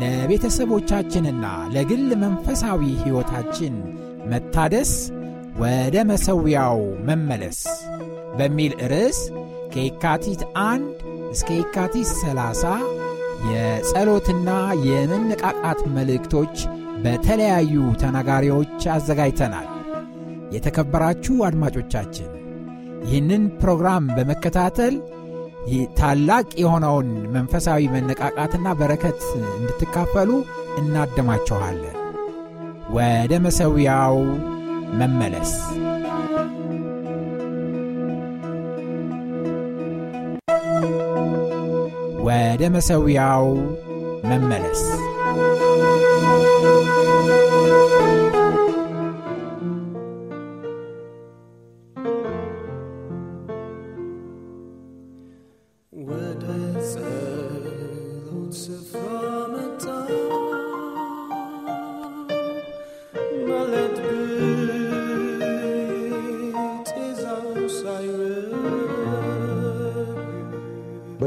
ለቤተሰቦቻችንና ለግል መንፈሳዊ ሕይወታችን መታደስ ወደ መሠዊያው መመለስ በሚል ርዕስ ከየካቲት አንድ እስከ የካቲት 30 የጸሎትና የመነቃቃት መልእክቶች በተለያዩ ተናጋሪዎች አዘጋጅተናል። የተከበራችሁ አድማጮቻችን ይህንን ፕሮግራም በመከታተል ታላቅ የሆነውን መንፈሳዊ መነቃቃትና በረከት እንድትካፈሉ እናደማችኋለን። ወደ መሠዊያው መመለስ ወደ መሠዊያው መመለስ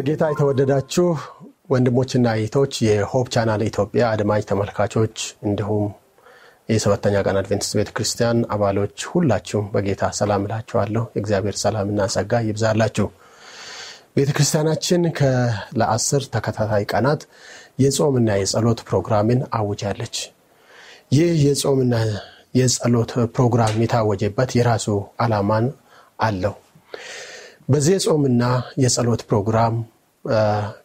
በጌታ የተወደዳችሁ ወንድሞችና እህቶች የሆፕ ቻናል ኢትዮጵያ አድማጭ ተመልካቾች እንዲሁም የሰባተኛ ቀን አድቬንቲስት ቤተ ክርስቲያን አባሎች ሁላችሁም በጌታ ሰላም እላችኋለሁ። የእግዚአብሔር ሰላምና ጸጋ ይብዛላችሁ። ቤተ ክርስቲያናችን ለአስር ተከታታይ ቀናት የጾምና የጸሎት ፕሮግራምን አውጃለች። ይህ የጾምና የጸሎት ፕሮግራም የታወጀበት የራሱ ዓላማን አለው። በዚህ የጾምና የጸሎት ፕሮግራም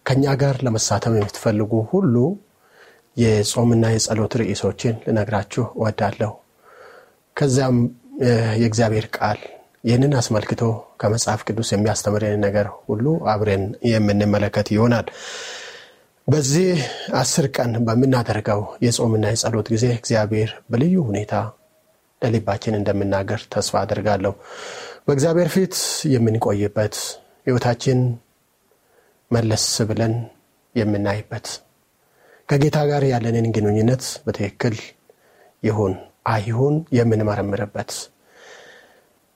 ከኛ ጋር ለመሳተፍ የምትፈልጉ ሁሉ የጾምና የጸሎት ርዕሶችን ልነግራችሁ እወዳለሁ። ከዚያም የእግዚአብሔር ቃል ይህንን አስመልክቶ ከመጽሐፍ ቅዱስ የሚያስተምረን ነገር ሁሉ አብረን የምንመለከት ይሆናል። በዚህ አስር ቀን በምናደርገው የጾምና የጸሎት ጊዜ እግዚአብሔር በልዩ ሁኔታ ለልባችን እንደምናገር ተስፋ አድርጋለሁ። በእግዚአብሔር ፊት የምንቆይበት ሕይወታችን መለስ ብለን የምናይበት ከጌታ ጋር ያለንን ግንኙነት በትክክል ይሁን አይሁን የምንመረምርበት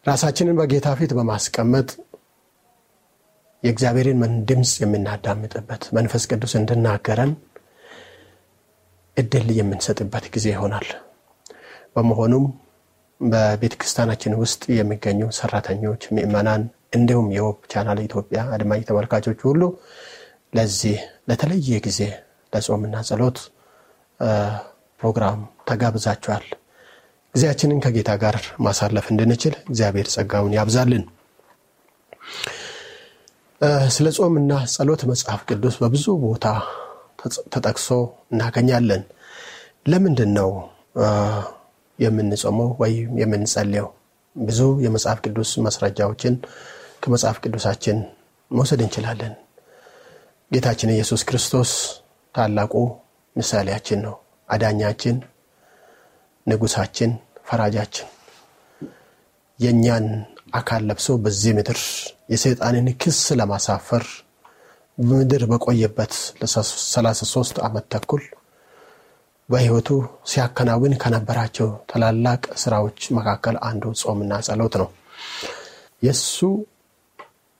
ራሳችንን በጌታ ፊት በማስቀመጥ የእግዚአብሔርን ድምፅ የምናዳምጥበት መንፈስ ቅዱስ እንድናገረን እድል የምንሰጥበት ጊዜ ይሆናል። በመሆኑም በቤተ ክርስቲያናችን ውስጥ የሚገኙ ሰራተኞች፣ ምእመናን እንዲሁም የሆፕ ቻናል ኢትዮጵያ አድማጭ ተመልካቾች ሁሉ ለዚህ ለተለየ ጊዜ ለጾምና ጸሎት ፕሮግራም ተጋብዛችኋል። ጊዜያችንን ከጌታ ጋር ማሳለፍ እንድንችል እግዚአብሔር ጸጋውን ያብዛልን። ስለ ጾምና ጸሎት መጽሐፍ ቅዱስ በብዙ ቦታ ተጠቅሶ እናገኛለን። ለምንድን ነው የምንጾመው ወይም የምንጸልየው? ብዙ የመጽሐፍ ቅዱስ ማስረጃዎችን ከመጽሐፍ ቅዱሳችን መውሰድ እንችላለን። ጌታችን ኢየሱስ ክርስቶስ ታላቁ ምሳሌያችን ነው። አዳኛችን፣ ንጉሳችን፣ ፈራጃችን የእኛን አካል ለብሶ በዚህ ምድር የሰይጣንን ክስ ለማሳፈር ምድር በቆየበት ለ33 ዓመት ተኩል በሕይወቱ ሲያከናውን ከነበራቸው ታላላቅ ስራዎች መካከል አንዱ ጾምና ጸሎት ነው። የእሱ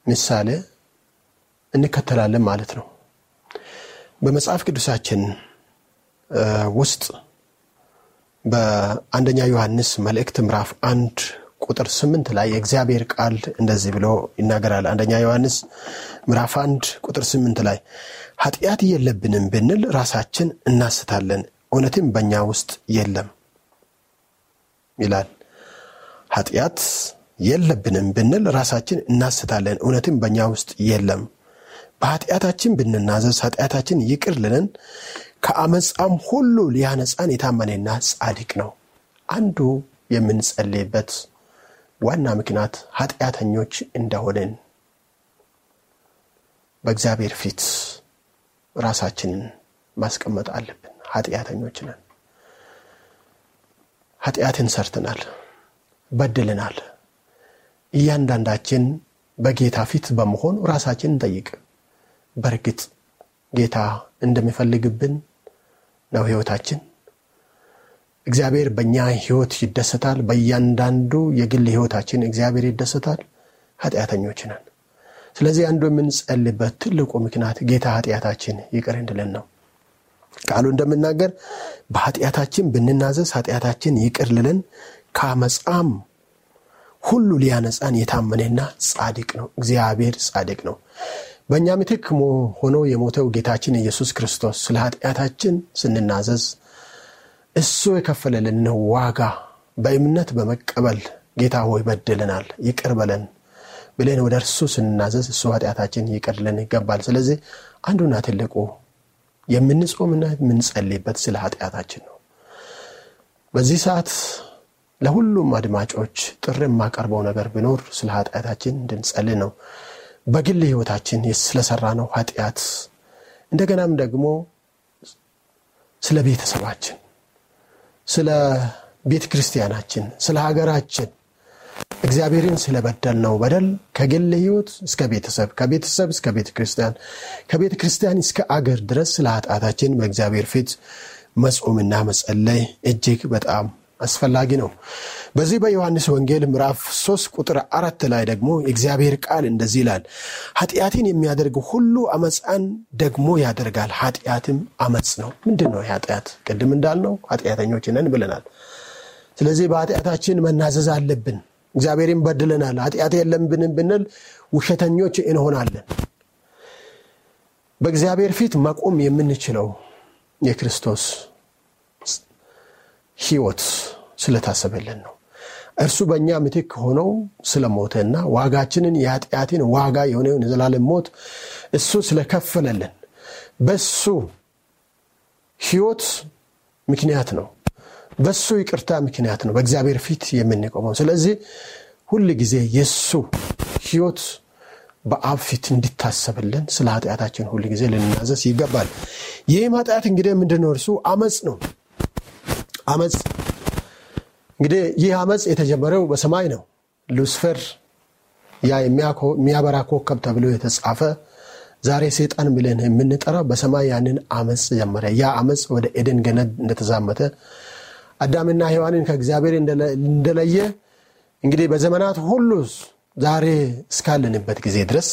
ምሳሌ እንከተላለን ማለት ነው። በመጽሐፍ ቅዱሳችን ውስጥ በአንደኛ ዮሐንስ መልእክት ምዕራፍ አንድ ቁጥር ስምንት ላይ የእግዚአብሔር ቃል እንደዚህ ብሎ ይናገራል። አንደኛ ዮሐንስ ምዕራፍ አንድ ቁጥር ስምንት ላይ ኃጢአት የለብንም ብንል ራሳችን እናስታለን፣ እውነትም በእኛ ውስጥ የለም ይላል። ኃጢአት የለብንም ብንል ራሳችን እናስታለን፣ እውነትም በእኛ ውስጥ የለም። በኃጢአታችን ብንናዘዝ ኃጢአታችን ይቅር ልንን ከአመፃም ሁሉ ሊያነጻን የታመነና ጻድቅ ነው። አንዱ የምንጸልይበት ዋና ምክንያት ኃጢአተኞች እንደሆንን በእግዚአብሔር ፊት ራሳችንን ማስቀመጥ አለብን። ኃጢአተኞች ነን። ኃጢአትን ሰርተናል፣ በድልናል። እያንዳንዳችን በጌታ ፊት በመሆን ራሳችን እንጠይቅ። በእርግጥ ጌታ እንደሚፈልግብን ነው ህይወታችን? እግዚአብሔር በእኛ ህይወት ይደሰታል? በእያንዳንዱ የግል ህይወታችን እግዚአብሔር ይደሰታል? ኃጢአተኞች ነን። ስለዚህ አንዱ የምንጸልበት ትልቁ ምክንያት ጌታ ኃጢአታችን ይቅር እንድለን ነው። ቃሉ እንደምናገር በኃጢአታችን ብንናዘዝ ኃጢአታችን ይቅር ልለን ከአመፃም ሁሉ ሊያነጻን የታመነና ጻድቅ ነው። እግዚአብሔር ጻድቅ ነው። በእኛ ምትክ ሆኖ የሞተው ጌታችን ኢየሱስ ክርስቶስ ስለ ኃጢአታችን ስንናዘዝ እሱ የከፈለልን ዋጋ በእምነት በመቀበል ጌታ ሆይ በድልናል፣ ይቅር በለን ብለን ወደ እርሱ ስንናዘዝ እሱ ኃጢአታችን ይቅር ይገባል። ስለዚህ አንዱና ትልቁ የምንጾምና የምንጸልይበት ስለ ኃጢአታችን ነው። በዚህ ሰዓት ለሁሉም አድማጮች ጥር የማቀርበው ነገር ቢኖር ስለ ኃጢአታችን እንድንጸልይ ነው። በግል ህይወታችን ስለሰራ ነው ኃጢአት፣ እንደገናም ደግሞ ስለ ቤተሰባችን፣ ስለ ቤተ ክርስቲያናችን፣ ስለ ሀገራችን እግዚአብሔርን ስለበደል ነው በደል ከግል ህይወት እስከ ቤተሰብ ከቤተሰብ እስከ ቤተ ክርስቲያን ከቤተ ክርስቲያን እስከ አገር ድረስ ስለ ኃጢአታችን በእግዚአብሔር ፊት መጾምና መጸለይ እጅግ በጣም አስፈላጊ ነው። በዚህ በዮሐንስ ወንጌል ምዕራፍ 3 ቁጥር አራት ላይ ደግሞ የእግዚአብሔር ቃል እንደዚህ ይላል፣ ኃጢአትን የሚያደርግ ሁሉ አመፃን ደግሞ ያደርጋል፣ ኃጢአትም አመፅ ነው። ምንድን ነው ኃጢአት? ቅድም እንዳልነው ኃጢአተኞች ነን ብለናል። ስለዚህ በኃጢአታችን መናዘዝ አለብን። እግዚአብሔርን በድለናል፣ ኃጢአት የለብንም ብንል ውሸተኞች እንሆናለን። በእግዚአብሔር ፊት መቆም የምንችለው የክርስቶስ ህይወት ስለታሰበልን ነው። እርሱ በእኛ ምትክ ሆነው ስለሞተና ዋጋችንን የኃጢአትን ዋጋ የሆነውን የዘላለም ሞት እሱ ስለከፈለልን በሱ ህይወት ምክንያት ነው። በሱ ይቅርታ ምክንያት ነው በእግዚአብሔር ፊት የምንቆመው። ስለዚህ ሁል ጊዜ የሱ ህይወት በአብ ፊት እንዲታሰብልን ስለ ኃጢአታችን ሁል ጊዜ ልንናዘዝ ይገባል። ይህም ኃጢአት እንግዲህ ምንድነው? እርሱ አመፅ ነው። አመፅ እንግዲህ ይህ አመፅ የተጀመረው በሰማይ ነው። ሉስፈር ያ የሚያበራ ኮከብ ተብሎ የተጻፈ ዛሬ ሴጣን ብለን የምንጠራው በሰማይ ያንን አመፅ ጀመረ። ያ አመፅ ወደ ኤደን ገነት እንደተዛመተ አዳምና ሔዋንን ከእግዚአብሔር እንደለየ እንግዲህ በዘመናት ሁሉ ዛሬ እስካለንበት ጊዜ ድረስ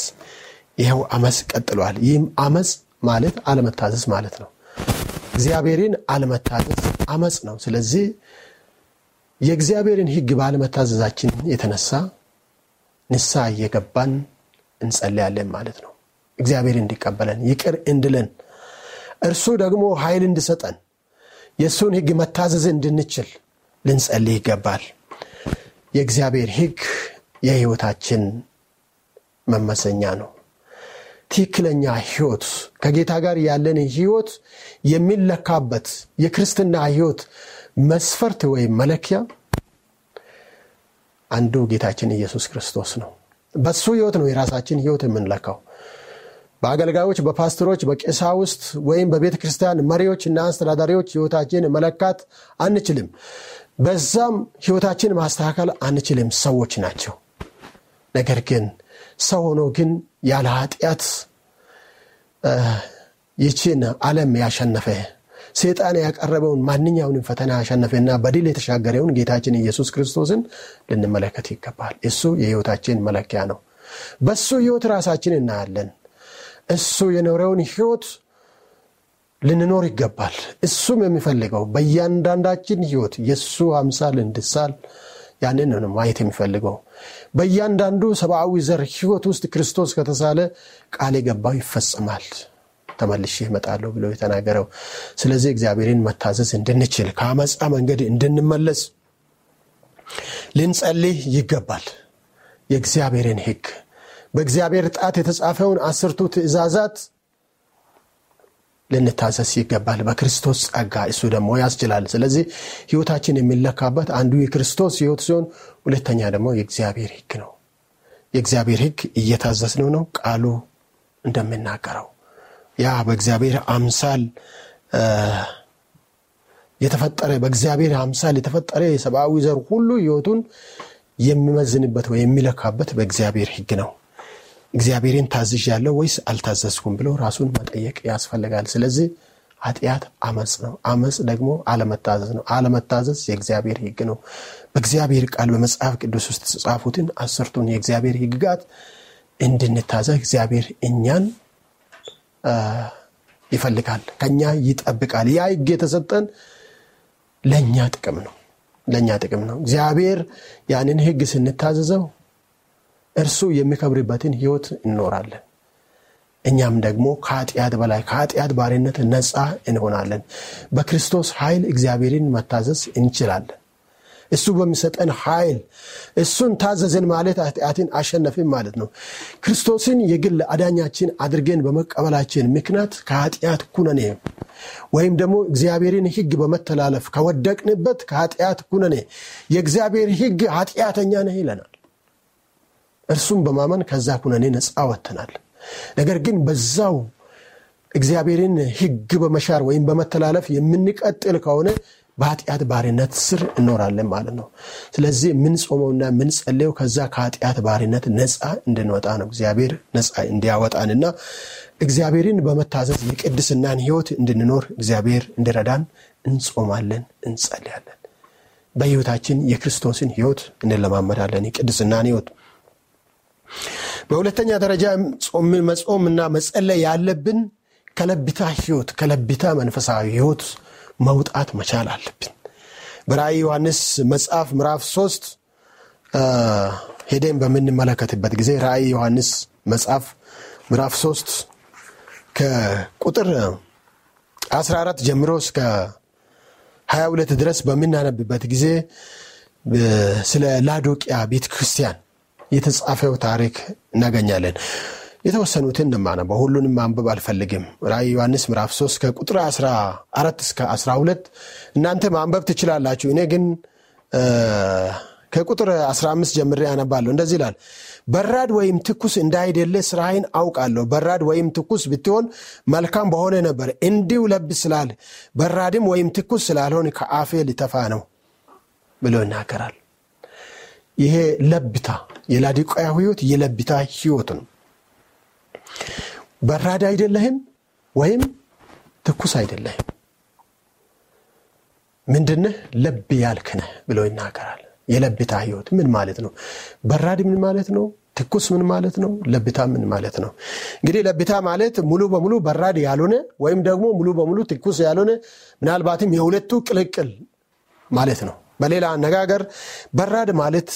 ይኸው አመፅ ቀጥሏል። ይህም አመፅ ማለት አለመታዘዝ ማለት ነው። እግዚአብሔርን አለመታዘዝ አመፅ ነው። ስለዚህ የእግዚአብሔርን ሕግ ባለመታዘዛችን የተነሳ ንሳ እየገባን እንጸለያለን ማለት ነው። እግዚአብሔር እንዲቀበለን ይቅር እንድለን እርሱ ደግሞ ኃይል እንድሰጠን የእሱን ሕግ መታዘዝ እንድንችል ልንጸልይ ይገባል። የእግዚአብሔር ሕግ የሕይወታችን መመሰኛ ነው። ትክክለኛ ሕይወት ከጌታ ጋር ያለን ሕይወት የሚለካበት የክርስትና ሕይወት መስፈርት ወይም መለኪያ አንዱ ጌታችን ኢየሱስ ክርስቶስ ነው። በሱ ሕይወት ነው የራሳችን ሕይወት የምንለካው። በአገልጋዮች፣ በፓስተሮች፣ በቄሳውስት ወይም በቤተ ክርስቲያን እና አስተዳዳሪዎች ሕይወታችን መለካት አንችልም። በዛም ሕይወታችን ማስተካከል አንችልም። ሰዎች ናቸው። ነገር ግን ሰው ሆኖ ግን ያለ ኃጢአት ይችን ዓለም ያሸነፈ ሴጣን ያቀረበውን ማንኛውንም ፈተና ያሸነፈና በድል የተሻገረውን ጌታችን ኢየሱስ ክርስቶስን ልንመለከት ይገባል። እሱ የሕይወታችን መለኪያ ነው። በሱ ሕይወት ራሳችን እናያለን። እሱ የኖረውን ሕይወት ልንኖር ይገባል። እሱም የሚፈልገው በእያንዳንዳችን ሕይወት የእሱ አምሳል እንድሳል ያንን ነው ማየት የሚፈልገው። በእያንዳንዱ ሰብአዊ ዘር ሕይወት ውስጥ ክርስቶስ ከተሳለ ቃል የገባው ይፈጽማል፣ ተመልሼ እመጣለሁ ብሎ የተናገረው። ስለዚህ እግዚአብሔርን መታዘዝ እንድንችል ከአመፃ መንገድ እንድንመለስ ልንጸልይ ይገባል። የእግዚአብሔርን ሕግ በእግዚአብሔር ጣት የተጻፈውን አስርቱ ትእዛዛት ልንታዘዝ ይገባል። በክርስቶስ ጸጋ እሱ ደግሞ ያስችላል። ስለዚህ ህይወታችን የሚለካበት አንዱ የክርስቶስ ህይወት ሲሆን፣ ሁለተኛ ደግሞ የእግዚአብሔር ህግ ነው። የእግዚአብሔር ህግ እየታዘዝነው ነው ቃሉ እንደምናገረው ያ በእግዚአብሔር አምሳል የተፈጠረ በእግዚአብሔር አምሳል የተፈጠረ የሰብአዊ ዘር ሁሉ ህይወቱን የሚመዝንበት ወይ የሚለካበት በእግዚአብሔር ህግ ነው። እግዚአብሔርን ታዝዥ ያለው ወይስ አልታዘዝኩም ብሎ ራሱን መጠየቅ ያስፈልጋል። ስለዚህ ኃጢአት አመፅ ነው። አመፅ ደግሞ አለመታዘዝ ነው። አለመታዘዝ የእግዚአብሔር ህግ ነው። በእግዚአብሔር ቃል በመጽሐፍ ቅዱስ ውስጥ የተጻፉትን አስርቱን የእግዚአብሔር ህግጋት እንድንታዘዝ እግዚአብሔር እኛን ይፈልጋል፣ ከኛ ይጠብቃል። ያ ህግ የተሰጠን ለእኛ ጥቅም ነው። ለእኛ ጥቅም ነው። እግዚአብሔር ያንን ህግ ስንታዘዘው እርሱ የሚከብርበትን ህይወት እንኖራለን። እኛም ደግሞ ከኃጢአት በላይ ከኃጢአት ባሪነት ነፃ እንሆናለን። በክርስቶስ ኃይል እግዚአብሔርን መታዘዝ እንችላለን። እሱ በሚሰጠን ኃይል እሱን ታዘዝን ማለት ኃጢአትን አሸነፍን ማለት ነው። ክርስቶስን የግል አዳኛችን አድርገን በመቀበላችን ምክንያት ከኃጢአት ኩነኔ ወይም ደግሞ እግዚአብሔርን ህግ በመተላለፍ ከወደቅንበት ከኃጢአት ኩነኔ የእግዚአብሔር ህግ ኃጢአተኛ ነህ ይለናል። እርሱም በማመን ከዛ ኩነኔ ነፃ ወጥተናል። ነገር ግን በዛው እግዚአብሔርን ህግ በመሻር ወይም በመተላለፍ የምንቀጥል ከሆነ በኃጢአት ባሪነት ስር እኖራለን ማለት ነው። ስለዚህ የምንጾመውና የምንጸለየው ከዛ ከኃጢአት ባሪነት ነፃ እንድንወጣ ነው። እግዚአብሔር ነፃ እንዲያወጣንና እግዚአብሔርን በመታዘዝ የቅድስናን ህይወት እንድንኖር እግዚአብሔር እንዲረዳን እንጾማለን፣ እንጸልያለን። በህይወታችን የክርስቶስን ህይወት እንለማመዳለን፣ የቅድስናን ህይወት በሁለተኛ ደረጃ መጾምና መጸለይ ያለብን ከለቢታ ህይወት ከለቢታ መንፈሳዊ ህይወት መውጣት መቻል አለብን። በራእይ ዮሐንስ መጽሐፍ ምዕራፍ ሶስት ሄደን በምንመለከትበት ጊዜ ራእይ ዮሐንስ መጽሐፍ ምዕራፍ ሶስት ከቁጥር 14 ጀምሮ እስከ 22 ድረስ በምናነብበት ጊዜ ስለ ላዶቅያ ቤተ ክርስቲያን የተጻፈው ታሪክ እናገኛለን። የተወሰኑትን እንማነበው፣ ሁሉንም ማንበብ አልፈልግም። ራእይ ዮሐንስ ምዕራፍ 3 ከቁጥር 14 እስከ 12 እናንተ ማንበብ ትችላላችሁ። እኔ ግን ከቁጥር 15 ጀምሬ ያነባለሁ። እንደዚህ ይላል፣ በራድ ወይም ትኩስ እንዳይደለ ስራህን አውቃለሁ። በራድ ወይም ትኩስ ብትሆን መልካም በሆነ ነበር። እንዲሁ ለብ ስላል በራድም ወይም ትኩስ ስላልሆን ከአፌ ልተፋ ነው ብሎ ይናገራል። ይሄ ለብታ የላዲቃያ ህይወት የለብታ ህይወት ነው። በራድ አይደለህም ወይም ትኩስ አይደለህም። ምንድንህ ለብ ያልክነህ ብሎ ይናገራል። የለብታ ህይወት ምን ማለት ነው? በራድ ምን ማለት ነው? ትኩስ ምን ማለት ነው? ለብታ ምን ማለት ነው? እንግዲህ ለብታ ማለት ሙሉ በሙሉ በራድ ያልሆነ ወይም ደግሞ ሙሉ በሙሉ ትኩስ ያልሆነ ምናልባትም የሁለቱ ቅልቅል ማለት ነው። በሌላ አነጋገር በራድ ማለት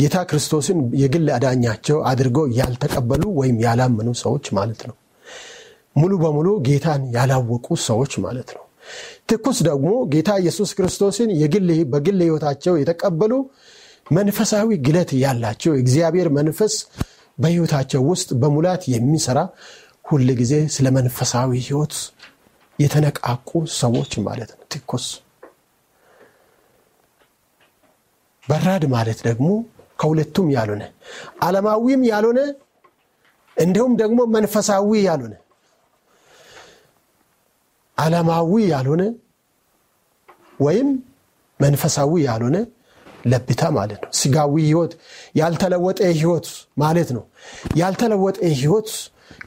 ጌታ ክርስቶስን የግል አዳኛቸው አድርገው ያልተቀበሉ ወይም ያላመኑ ሰዎች ማለት ነው። ሙሉ በሙሉ ጌታን ያላወቁ ሰዎች ማለት ነው። ትኩስ ደግሞ ጌታ ኢየሱስ ክርስቶስን በግል ህይወታቸው የተቀበሉ መንፈሳዊ ግለት ያላቸው እግዚአብሔር መንፈስ በህይወታቸው ውስጥ በሙላት የሚሰራ ሁል ጊዜ ስለ መንፈሳዊ ህይወት የተነቃቁ ሰዎች ማለት ነው። ትኩስ በራድ ማለት ደግሞ ከሁለቱም ያልሆነ ዓለማዊም ያልሆነ እንዲሁም ደግሞ መንፈሳዊ ያልሆነ ዓለማዊ ያልሆነ ወይም መንፈሳዊ ያልሆነ ለብታ ማለት ነው። ስጋዊ ህይወት ያልተለወጠ ህይወት ማለት ነው። ያልተለወጠ ህይወት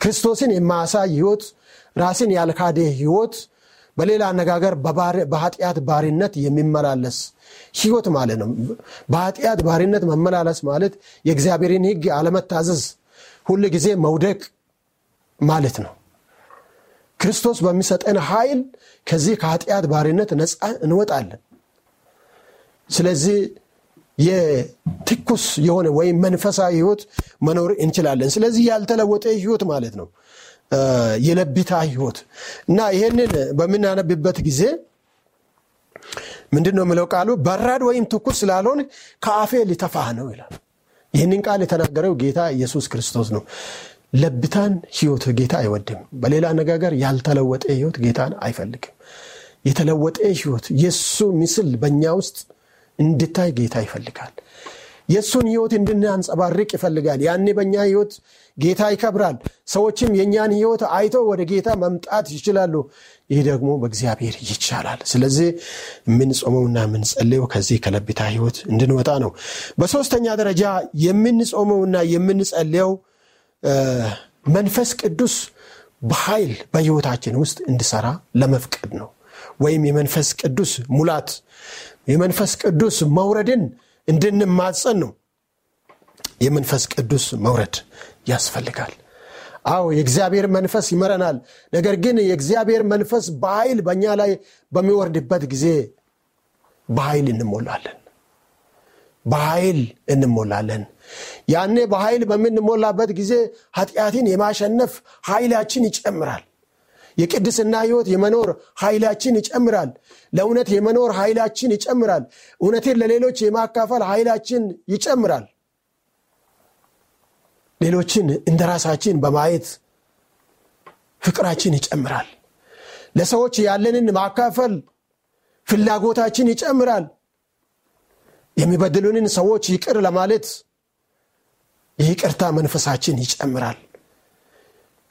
ክርስቶስን የማያሳይ ህይወት፣ ራስን ያልካደ ህይወት፣ በሌላ አነጋገር በኃጢአት ባሪነት የሚመላለስ ህይወት ማለት ነው። በኃጢአት ባሪነት መመላለስ ማለት የእግዚአብሔርን ህግ አለመታዘዝ፣ ሁል ጊዜ መውደቅ ማለት ነው። ክርስቶስ በሚሰጠን ኃይል ከዚህ ከኃጢአት ባሪነት ነፃ እንወጣለን። ስለዚህ የትኩስ የሆነ ወይም መንፈሳዊ ህይወት መኖር እንችላለን። ስለዚህ ያልተለወጠ ህይወት ማለት ነው የለቢታ ህይወት እና ይህንን በምናነብበት ጊዜ ምንድን ነው የምለው ቃሉ በራድ ወይም ትኩስ ስላልሆን ከአፌ ሊተፋህ ነው ይላል። ይህንን ቃል የተናገረው ጌታ ኢየሱስ ክርስቶስ ነው። ለብታን ህይወት ጌታ አይወድም። በሌላ አነጋገር ያልተለወጠ ህይወት ጌታን አይፈልግም። የተለወጠ ህይወት የእሱ ምስል በእኛ ውስጥ እንድታይ ጌታ ይፈልጋል። የእሱን ህይወት እንድናንጸባርቅ ይፈልጋል። ያኔ በእኛ ህይወት ጌታ ይከብራል። ሰዎችም የእኛን ህይወት አይተው ወደ ጌታ መምጣት ይችላሉ። ይህ ደግሞ በእግዚአብሔር ይቻላል። ስለዚህ የምንጾመውና የምንጸልየው ከዚህ ከለቢታ ህይወት እንድንወጣ ነው። በሶስተኛ ደረጃ የምንጾመውና የምንጸልየው መንፈስ ቅዱስ በኃይል በህይወታችን ውስጥ እንዲሰራ ለመፍቀድ ነው። ወይም የመንፈስ ቅዱስ ሙላት የመንፈስ ቅዱስ መውረድን እንድንማጸን ነው። የመንፈስ ቅዱስ መውረድ ያስፈልጋል። አዎ የእግዚአብሔር መንፈስ ይመረናል። ነገር ግን የእግዚአብሔር መንፈስ በኃይል በእኛ ላይ በሚወርድበት ጊዜ በኃይል እንሞላለን። በኃይል እንሞላለን። ያኔ በኃይል በምንሞላበት ጊዜ ኃጢአትን የማሸነፍ ኃይላችን ይጨምራል። የቅድስና ህይወት የመኖር ኃይላችን ይጨምራል። ለእውነት የመኖር ኃይላችን ይጨምራል። እውነትን ለሌሎች የማካፈል ኃይላችን ይጨምራል። ሌሎችን እንደ ራሳችን በማየት ፍቅራችን ይጨምራል። ለሰዎች ያለንን ማካፈል ፍላጎታችን ይጨምራል። የሚበድሉንን ሰዎች ይቅር ለማለት የይቅርታ መንፈሳችን ይጨምራል።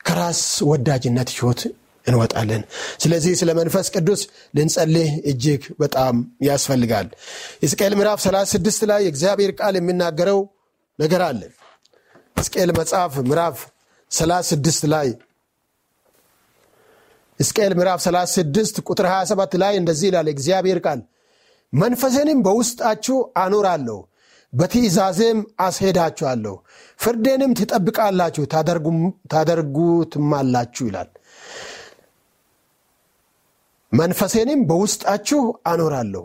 ከራስ ወዳጅነት ህይወት እንወጣለን። ስለዚህ ስለ መንፈስ ቅዱስ ልንጸልህ እጅግ በጣም ያስፈልጋል። ሕዝቅኤል ምዕራፍ 36 ላይ የእግዚአብሔር ቃል የሚናገረው ነገር አለ። ሕዝቅኤል መጽሐፍ ምዕራፍ 36 ላይ ሕዝቅኤል ምዕራፍ 36 ቁጥር 27 ላይ እንደዚህ ይላል እግዚአብሔር ቃል መንፈሴንም በውስጣችሁ አኖራለሁ በትእዛዜም አስሄዳችኋለሁ ፍርዴንም ትጠብቃላችሁ ታደርጉትማላችሁ ይላል። መንፈሴንም በውስጣችሁ አኖራለሁ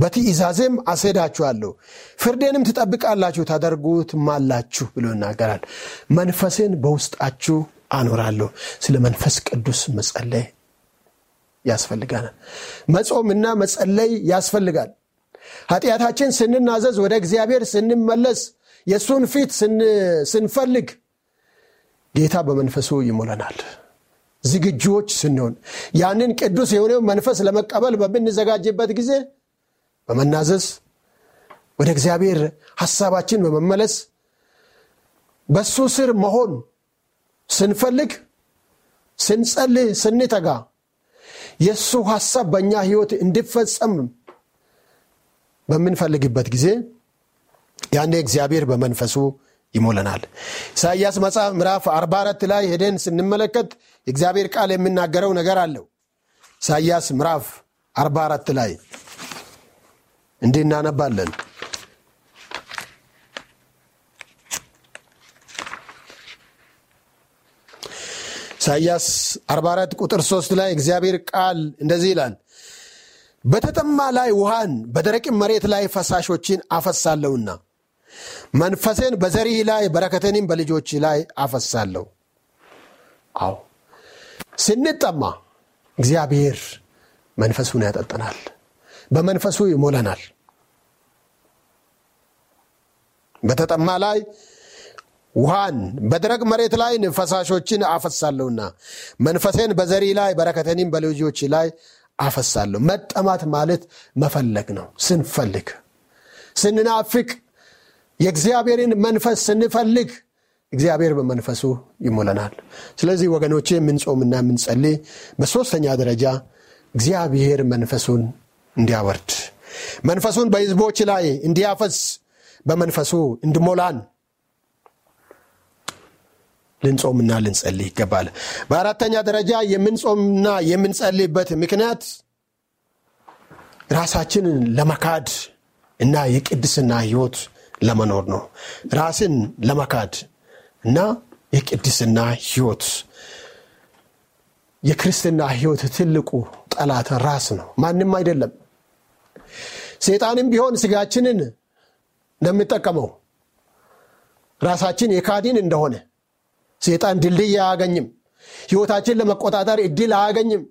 በትእዛዜም አስሄዳችኋለሁ። ፍርዴንም ትጠብቃላችሁ ታደርጉትማላችሁ ብሎ ይናገራል። መንፈሴን በውስጣችሁ አኖራለሁ። ስለ መንፈስ ቅዱስ መጸለይ ያስፈልጋል መጾምና መጸለይ ያስፈልጋል። ኃጢአታችን ስንናዘዝ ወደ እግዚአብሔር ስንመለስ የእሱን ፊት ስንፈልግ ጌታ በመንፈሱ ይሞለናል ዝግጁዎች ስንሆን ያንን ቅዱስ የሆነው መንፈስ ለመቀበል በምንዘጋጅበት ጊዜ በመናዘዝ ወደ እግዚአብሔር ሐሳባችን በመመለስ በሱ ስር መሆን ስንፈልግ ስንጸልህ ስንተጋ የእሱ ሐሳብ በእኛ ህይወት እንዲፈጸም በምንፈልግበት ጊዜ ያኔ እግዚአብሔር በመንፈሱ ይሞለናል። ኢሳይያስ መጽሐፍ ምዕራፍ 44 ላይ ሄደን ስንመለከት የእግዚአብሔር ቃል የሚናገረው ነገር አለው። ኢሳይያስ ምዕራፍ 44 ላይ እንዲህ እናነባለን? ኢሳይያስ 44 ቁጥር 3 ላይ እግዚአብሔር ቃል እንደዚህ ይላል በተጠማ ላይ ውሃን በደረቅም መሬት ላይ ፈሳሾችን አፈሳለሁና መንፈሴን በዘሪህ ላይ በረከተንም በልጆች ላይ አፈሳለሁ። አዎ። ስንጠማ እግዚአብሔር መንፈሱን ያጠጠናል በመንፈሱ ይሞለናል። በተጠማ ላይ ውሃን በደረቅ መሬት ላይ ፈሳሾችን አፈሳለሁና መንፈሴን በዘሪ ላይ በረከተንም በልጆች ላይ አፈሳለሁ። መጠማት ማለት መፈለግ ነው። ስንፈልግ ስንናፍቅ የእግዚአብሔርን መንፈስ ስንፈልግ እግዚአብሔር በመንፈሱ ይሞለናል። ስለዚህ ወገኖቼ የምንጾምና የምንጸልይ በሶስተኛ ደረጃ እግዚአብሔር መንፈሱን እንዲያወርድ መንፈሱን በህዝቦች ላይ እንዲያፈስ በመንፈሱ እንድሞላን ልንጾምና ልንጸልይ ይገባል። በአራተኛ ደረጃ የምንጾምና የምንጸልይበት ምክንያት ራሳችንን ለመካድ እና የቅድስና ህይወት ለመኖር ነው። ራስን ለመካድ እና የቅድስና ህይወት የክርስትና ህይወት ትልቁ ጠላት ራስ ነው። ማንም አይደለም ሴጣንም ቢሆን ስጋችንን እንደሚጠቀመው ራሳችን የካዲን እንደሆነ ሴጣን ድልድይ አያገኝም። ህይወታችን ለመቆጣጠር እድል አያገኝም።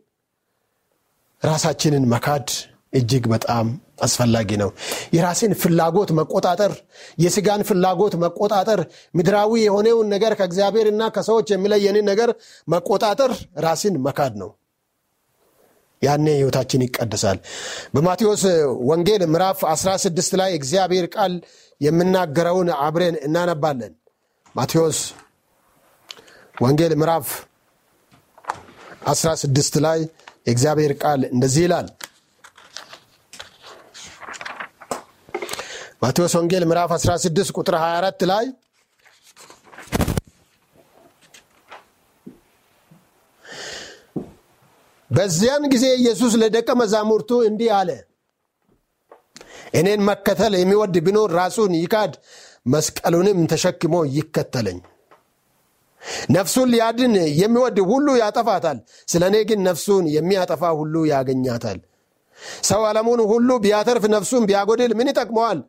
ራሳችንን መካድ እጅግ በጣም አስፈላጊ ነው። የራስን ፍላጎት መቆጣጠር የስጋን ፍላጎት መቆጣጠር ምድራዊ የሆነውን ነገር ከእግዚአብሔርና ከሰዎች የሚለየንን ነገር መቆጣጠር ራስን መካድ ነው ያኔ ሕይወታችን ይቀደሳል። በማቴዎስ ወንጌል ምዕራፍ 16 ላይ እግዚአብሔር ቃል የምናገረውን አብረን እናነባለን። ማቴዎስ ወንጌል ምዕራፍ 16 ላይ የእግዚአብሔር ቃል እንደዚህ ይላል። ማቴዎስ ወንጌል ምዕራፍ 16 ቁጥር 24 ላይ በዚያን ጊዜ ኢየሱስ ለደቀ መዛሙርቱ እንዲህ አለ፣ እኔን መከተል የሚወድ ቢኖር ራሱን ይካድ፣ መስቀሉንም ተሸክሞ ይከተለኝ። ነፍሱን ሊያድን የሚወድ ሁሉ ያጠፋታል፣ ስለ እኔ ግን ነፍሱን የሚያጠፋ ሁሉ ያገኛታል። ሰው ዓለሙን ሁሉ ቢያተርፍ ነፍሱን ቢያጎድል ምን ይጠቅመዋል?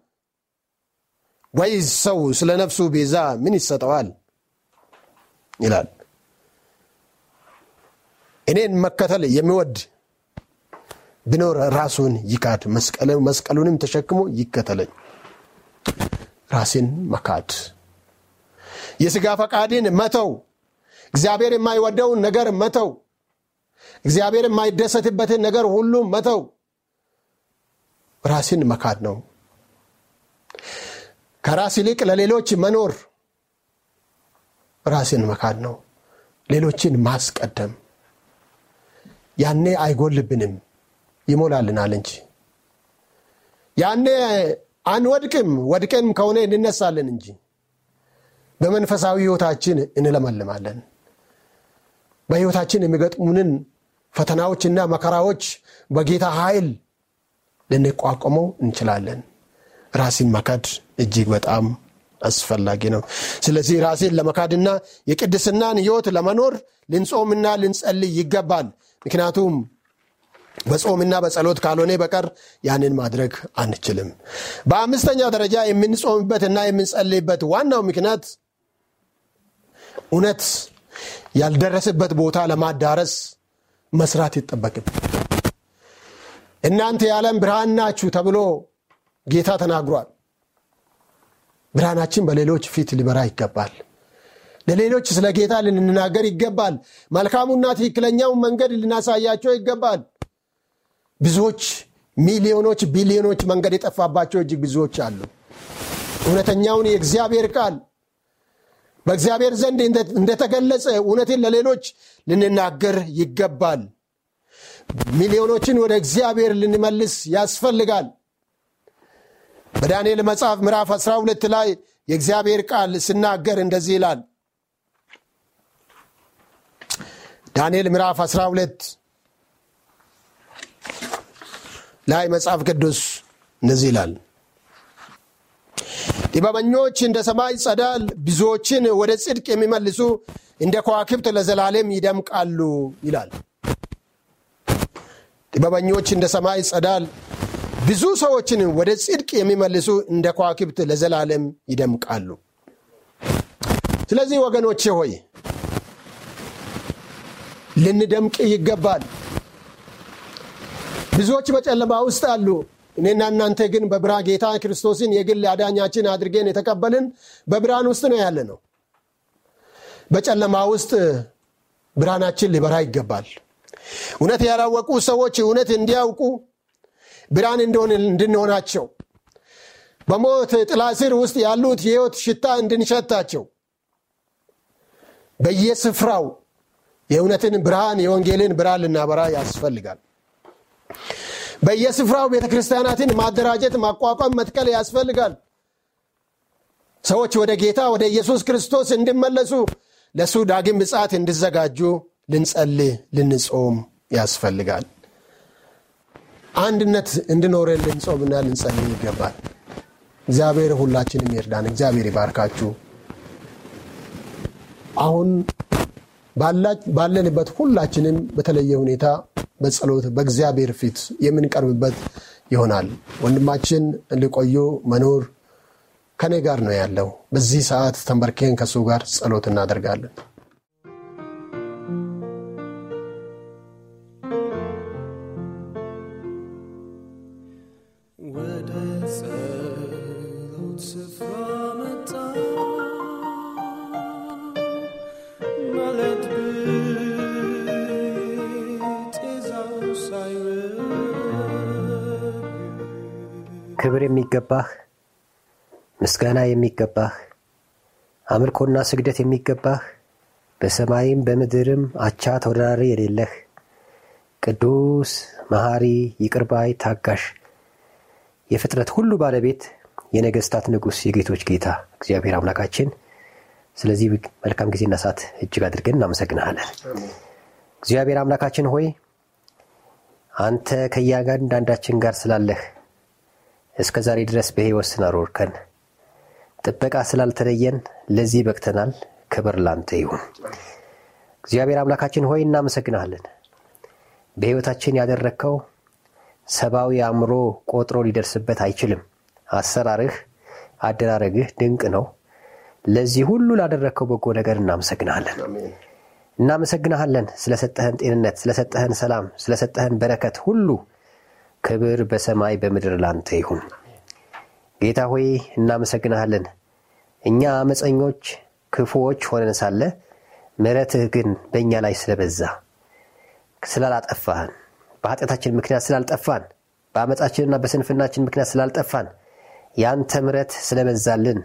ወይስ ሰው ስለ ነፍሱ ቤዛ ምን ይሰጠዋል? ይላል። እኔን መከተል የሚወድ ቢኖር ራሱን ይካድ፣ መስቀሉንም ተሸክሞ ይከተለኝ። ራሴን መካድ፣ የሥጋ ፈቃድን መተው፣ እግዚአብሔር የማይወደውን ነገር መተው፣ እግዚአብሔር የማይደሰትበትን ነገር ሁሉ መተው ራስን መካድ ነው። ከራስ ይልቅ ለሌሎች መኖር ራስን መካድ ነው። ሌሎችን ማስቀደም ያኔ አይጎልብንም፣ ይሞላልናል እንጂ ያኔ አንወድቅም። ወድቀን ከሆነ እንነሳለን እንጂ በመንፈሳዊ ሕይወታችን እንለመልማለን። በሕይወታችን የሚገጥሙንን ፈተናዎችና መከራዎች በጌታ ኃይል ልንቋቋመው እንችላለን። ራስን መካድ እጅግ በጣም አስፈላጊ ነው። ስለዚህ ራሴን ለመካድና የቅድስናን ሕይወት ለመኖር ልንጾምና ልንጸልይ ይገባል። ምክንያቱም በጾምና በጸሎት ካልሆነ በቀር ያንን ማድረግ አንችልም። በአምስተኛ ደረጃ የምንጾምበትና የምንጸልይበት ዋናው ምክንያት እውነት ያልደረሰበት ቦታ ለማዳረስ መስራት ይጠበቅም። እናንተ የዓለም ብርሃን ናችሁ ተብሎ ጌታ ተናግሯል። ብርሃናችን በሌሎች ፊት ሊበራ ይገባል። ለሌሎች ስለ ጌታ ልንናገር ይገባል። መልካሙና ትክክለኛውን መንገድ ልናሳያቸው ይገባል። ብዙዎች ሚሊዮኖች፣ ቢሊዮኖች መንገድ የጠፋባቸው እጅግ ብዙዎች አሉ። እውነተኛውን የእግዚአብሔር ቃል በእግዚአብሔር ዘንድ እንደተገለጸ እውነትን ለሌሎች ልንናገር ይገባል። ሚሊዮኖችን ወደ እግዚአብሔር ልንመልስ ያስፈልጋል። በዳንኤል መጽሐፍ ምዕራፍ 12 ላይ የእግዚአብሔር ቃል ስናገር እንደዚህ ይላል። ዳንኤል ምዕራፍ 12 ላይ መጽሐፍ ቅዱስ እንደዚህ ይላል። ጥበበኞች እንደ ሰማይ ጸዳል፣ ብዙዎችን ወደ ጽድቅ የሚመልሱ እንደ ከዋክብት ለዘላለም ይደምቃሉ ይላል። ጥበበኞች እንደ ሰማይ ጸዳል፣ ብዙ ሰዎችን ወደ ጽድቅ የሚመልሱ እንደ ከዋክብት ለዘላለም ይደምቃሉ። ስለዚህ ወገኖቼ ሆይ ልንደምቅ ይገባል። ብዙዎች በጨለማ ውስጥ አሉ። እኔና እናንተ ግን በብርሃን ጌታ ክርስቶስን የግል አዳኛችን አድርገን የተቀበልን በብርሃን ውስጥ ነው ያለ ነው። በጨለማ ውስጥ ብርሃናችን ሊበራ ይገባል። እውነት ያላወቁ ሰዎች እውነት እንዲያውቁ ብርሃን እንድንሆናቸው በሞት ጥላ ስር ውስጥ ያሉት የሕይወት ሽታ እንድንሸታቸው በየስፍራው የእውነትን ብርሃን የወንጌልን ብርሃን ልናበራ ያስፈልጋል። በየስፍራው ቤተ ክርስቲያናትን ማደራጀት፣ ማቋቋም፣ መትከል ያስፈልጋል። ሰዎች ወደ ጌታ ወደ ኢየሱስ ክርስቶስ እንዲመለሱ ለእሱ ዳግም ምጽአት እንዲዘጋጁ ልንጸልይ፣ ልንጾም ያስፈልጋል። አንድነት እንድኖረን ልንጾምና ልንጸልይ ይገባል። እግዚአብሔር ሁላችንም ይርዳን። እግዚአብሔር ይባርካችሁ። አሁን ባለንበት ሁላችንም በተለየ ሁኔታ በጸሎት በእግዚአብሔር ፊት የምንቀርብበት ይሆናል። ወንድማችን እንዲቆዩ መኖር ከኔ ጋር ነው ያለው። በዚህ ሰዓት ተንበርኬን ከእሱ ጋር ጸሎት እናደርጋለን። ምስጋና የሚገባህ አምልኮና ስግደት የሚገባህ በሰማይም በምድርም አቻ ተወዳዳሪ የሌለህ ቅዱስ መሐሪ ይቅርባይ ታጋሽ የፍጥረት ሁሉ ባለቤት የነገስታት ንጉሥ የጌቶች ጌታ እግዚአብሔር አምላካችን። ስለዚህ መልካም ጊዜና ሰዓት እጅግ አድርገን እናመሰግናለን እግዚአብሔር አምላካችን ሆይ አንተ ከእያንዳንዳችን ጋር ስላለህ እስከ ዛሬ ድረስ በሕይወት ስናሮርከን ጥበቃ ስላልተለየን ለዚህ በቅተናል። ክብር ላንተ ይሁን። እግዚአብሔር አምላካችን ሆይ እናመሰግናለን በሕይወታችን ያደረግከው ሰብአዊ አእምሮ ቆጥሮ ሊደርስበት አይችልም። አሰራርህ አደራረግህ ድንቅ ነው። ለዚህ ሁሉ ላደረግከው በጎ ነገር እናመሰግናለን እናመሰግናሃለን ስለሰጠህን ጤንነት ስለሰጠህን ሰላም ስለሰጠህን በረከት ሁሉ ክብር በሰማይ በምድር ላንተ ይሁን ጌታ ሆይ እናመሰግናሃለን እኛ አመፀኞች ክፉዎች ሆነን ሳለ ምረትህ ግን በእኛ ላይ ስለበዛ ስላላጠፋህን በኃጢአታችን ምክንያት ስላልጠፋን በአመፃችንና በስንፍናችን ምክንያት ስላልጠፋን ያንተ ምረት ስለበዛልን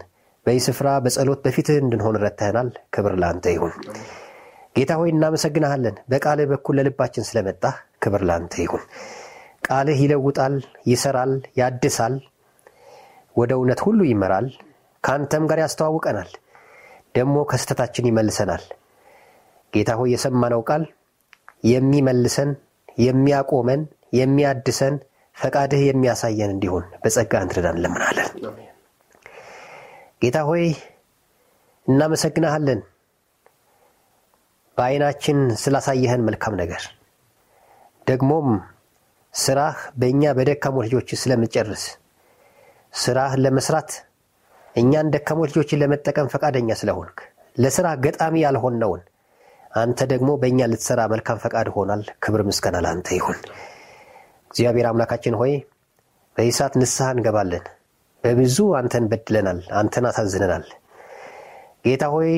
በዚህ ስፍራ በጸሎት በፊትህ እንድንሆን ረተህናል ክብር ለአንተ ይሁን። ጌታ ሆይ እናመሰግናሃለን በቃልህ በኩል ለልባችን ስለመጣ ክብር ለአንተ ይሁን። ቃልህ ይለውጣል ይሰራል ያድሳል ወደ እውነት ሁሉ ይመራል ከአንተም ጋር ያስተዋውቀናል ደግሞ ከስተታችን ይመልሰናል። ጌታ ሆይ የሰማነው ቃል የሚመልሰን የሚያቆመን የሚያድሰን ፈቃድህ የሚያሳየን እንዲሆን በጸጋ እንትረዳን እንለምናለን። ጌታ ሆይ እናመሰግናሃለን በዐይናችን ስላሳየህን መልካም ነገር። ደግሞም ስራህ በእኛ በደካሞች ልጆች ስለምጨርስ ስራህ ለመስራት እኛን ደካሞች ልጆችን ለመጠቀም ፈቃደኛ ስለሆንክ። ለስራ ገጣሚ ያልሆነውን አንተ ደግሞ በእኛ ልትሰራ መልካም ፈቃድ ሆናል። ክብር ምስጋና ለአንተ ይሁን። እግዚአብሔር አምላካችን ሆይ በዚህ ሰዓት ንስሐ እንገባለን። በብዙ አንተን በድለናል አንተን አሳዝነናል። ጌታ ሆይ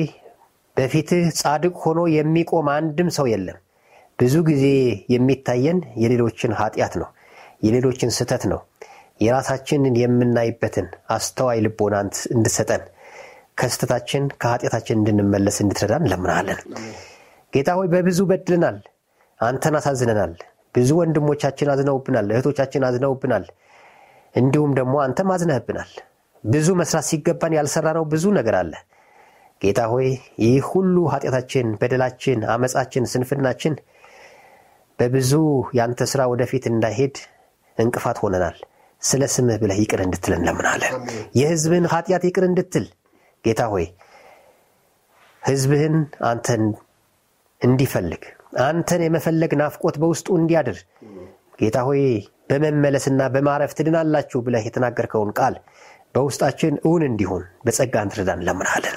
በፊትህ ጻድቅ ሆኖ የሚቆም አንድም ሰው የለም። ብዙ ጊዜ የሚታየን የሌሎችን ኃጢአት ነው የሌሎችን ስተት ነው የራሳችንን የምናይበትን አስተዋይ ልቦና እንድሰጠን ከስተታችን ከኃጢአታችን እንድንመለስ እንድትረዳን እንለምናለን ጌታ ሆይ በብዙ በድልናል አንተን አሳዝነናል። ብዙ ወንድሞቻችን አዝነውብናል። እህቶቻችን አዝነውብናል። እንዲሁም ደግሞ አንተም አዝነህብናል። ብዙ መስራት ሲገባን ያልሰራነው ብዙ ነገር አለ። ጌታ ሆይ ይህ ሁሉ ኃጢአታችን በደላችን አመፃችን ስንፍናችን በብዙ ያንተ ስራ ወደፊት እንዳይሄድ እንቅፋት ሆነናል ስለ ስምህ ብለህ ይቅር እንድትል እንለምናለን። የህዝብህን ኃጢአት ይቅር እንድትል ጌታ ሆይ ህዝብህን አንተን እንዲፈልግ አንተን የመፈለግ ናፍቆት በውስጡ እንዲያድር ጌታ ሆይ በመመለስና በማረፍ ትድናላችሁ ብለህ የተናገርከውን ቃል በውስጣችን እውን እንዲሆን በጸጋ እንትርዳን እንለምናለን